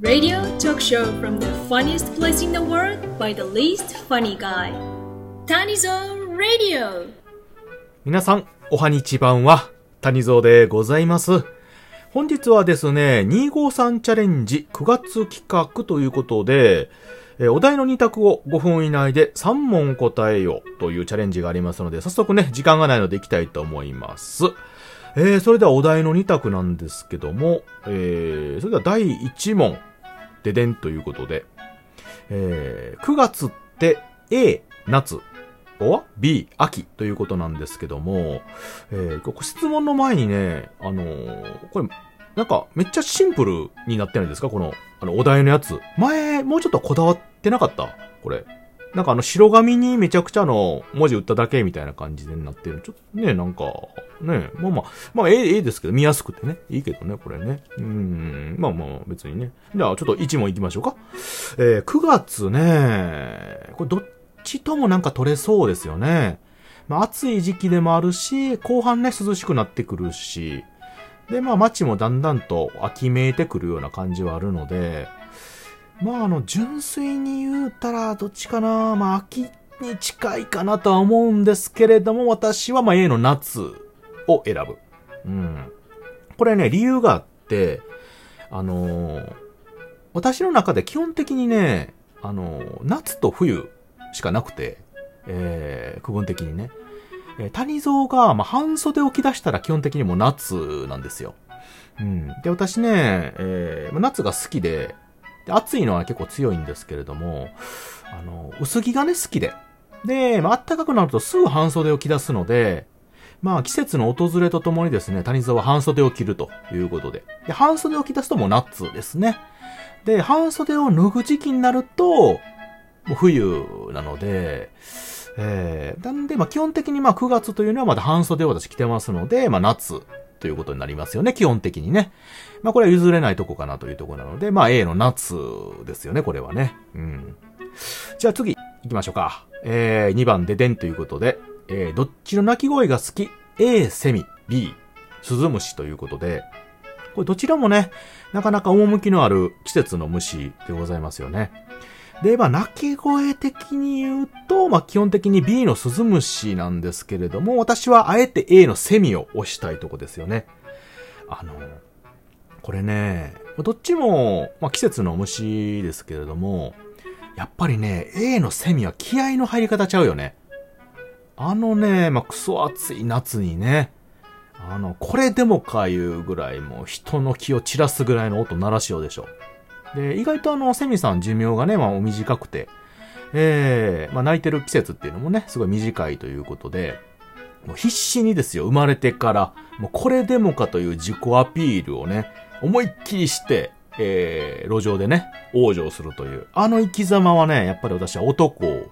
Radio talk show from the funniest place in the world by the least funny guy. Tanizo Radio. 皆さん、おはにちばんは、谷蔵でございます。本日はですね、253チャレンジ9月企画ということで、えお題の2択を5分以内で3問答えようというチャレンジがありますので、早速ね、時間がないので行きたいと思います。えー、それではお題の2択なんですけども、えー、それでは第1問、ででんということで、えー、9月って A、夏、お ?B、秋ということなんですけども、えー、こ質問の前にね、あのーこれ、なんか、めっちゃシンプルになってないですか？この、あの、お題のやつ。前、もうちょっとこだわってなかった？これ。なんかあの、白紙にめちゃくちゃの文字打っただけみたいな感じでなってる。ちょっとね、なんか、ね、まあまあ、まあ、ええ、ええですけど、見やすくてね。いいけどね、これね。うん、まあまあ、別にね。じゃあ、ちょっと1問行きましょうか。えー、9月ね、これどっちともなんか取れそうですよね。まあ、暑い時期でもあるし、後半ね、涼しくなってくるし、で、まあ、街もだんだんと秋めいてくるような感じはあるので、まあ、あの、純粋に言うたら、どっちかなまあ、秋に近いかなとは思うんですけれども、私はまあ、A の夏を選ぶ。うん。これね、理由があって、あのー私の中で基本的にね、あのー夏と冬しかなくて、えー、区分的にね。えー谷蔵が、まあ、半袖を着出したら基本的にもう夏なんですよ。うん。で、私ね、えー夏が好きで、で暑いのは結構強いんですけれども、あの、薄着がね、好きで。で、まあ、暖かくなるとすぐ半袖を着出すので、まあ、季節の訪れとともにですね、谷沢は半袖を着るということで。で、半袖を着出すともう夏ですね。で、半袖を脱ぐ時期になると、もう冬なので、えー、なんで、まあ、基本的にまあ、9月というのはまだ半袖を私着てますので、まあ、夏ということになりますよね、基本的にね。まあ、これは譲れないとこかなというとこなので、まあ、A の夏ですよね、これはね。うん。じゃあ次、行きましょうか。えー、2番ででんということで、えー、どっちの鳴き声が好き ?A、セミ、B、スズムシということで、これどちらもね、なかなか趣のある季節の虫でございますよね。で、まあ、鳴き声的に言うと、まあ、基本的に B のスズムシなんですけれども、私はあえて A のセミを押したいとこですよね。あの、これね、どっちも、まあ、季節の虫ですけれども、やっぱりね、A のセミは気合の入り方ちゃうよね。あのね、まあ、クソ暑い夏にね、あの、これでもかいうぐらいもう人の気を散らすぐらいの音鳴らしようでしょ。で、意外とあの、セミさん寿命がね、まあ、短くて、ええまあ、泣いてる季節っていうのもね、すごい短いということで、もう必死にですよ、生まれてから、もうこれでもかという自己アピールをね、思いっきりして、えー、路上でね、往生するという。あの生き様はね、やっぱり私は男を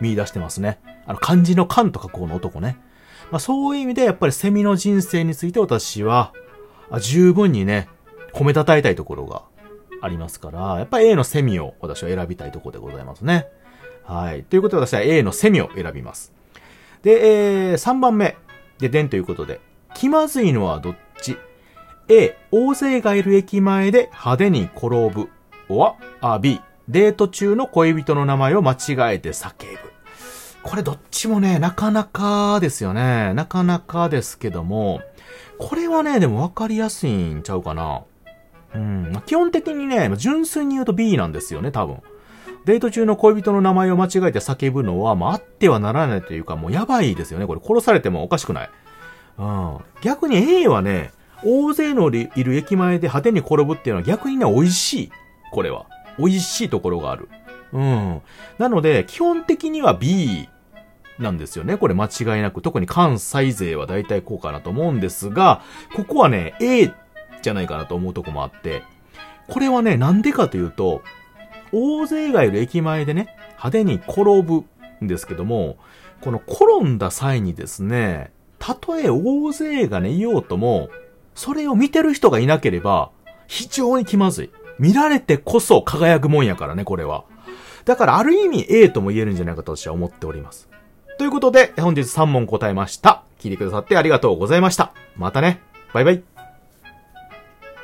見出してますね。あの漢字の漢と書この男ね。まあそういう意味でやっぱりセミの人生について私は、あ十分にね、褒めたたえたいところがありますから、やっぱり A のセミを私は選びたいところでございますね。はい。ということで私は A のセミを選びます。で、えー、3番目。で、でんということで。気まずいのはどっち ?A、大勢がいる駅前で派手に転ぶ。は、あ、B、デート中の恋人の名前を間違えて叫ぶ。これどっちもね、なかなかですよね。なかなかですけども、これはね、でも分かりやすいんちゃうかな。うん。まあ基本的にね、純粋に言うと B なんですよね、多分。デート中の恋人の名前を間違えて叫ぶのは、まあ、あってはならないというか、もうやばいですよね。これ殺されてもおかしくない。うん。逆に A はね、大勢のいる駅前で派手に転ぶっていうのは逆にね、美味しい。これは。美味しいところがある。うん。なので、基本的には B なんですよね。これ間違いなく。特に関西勢は大体こうかなと思うんですが、ここはね、A っじゃないかなと思うとこもあって、これはね、なんでかというと、大勢がいる駅前でね、派手に転ぶんですけども、この転んだ際にですね、たとえ大勢がね、いようとも、それを見てる人がいなければ、非常に気まずい。見られてこそ輝くもんやからね、これは。だからある意味 A とも言えるんじゃないかと私は思っております。ということで、本日3問答えました。聞いてくださってありがとうございました。またね。バイバイ。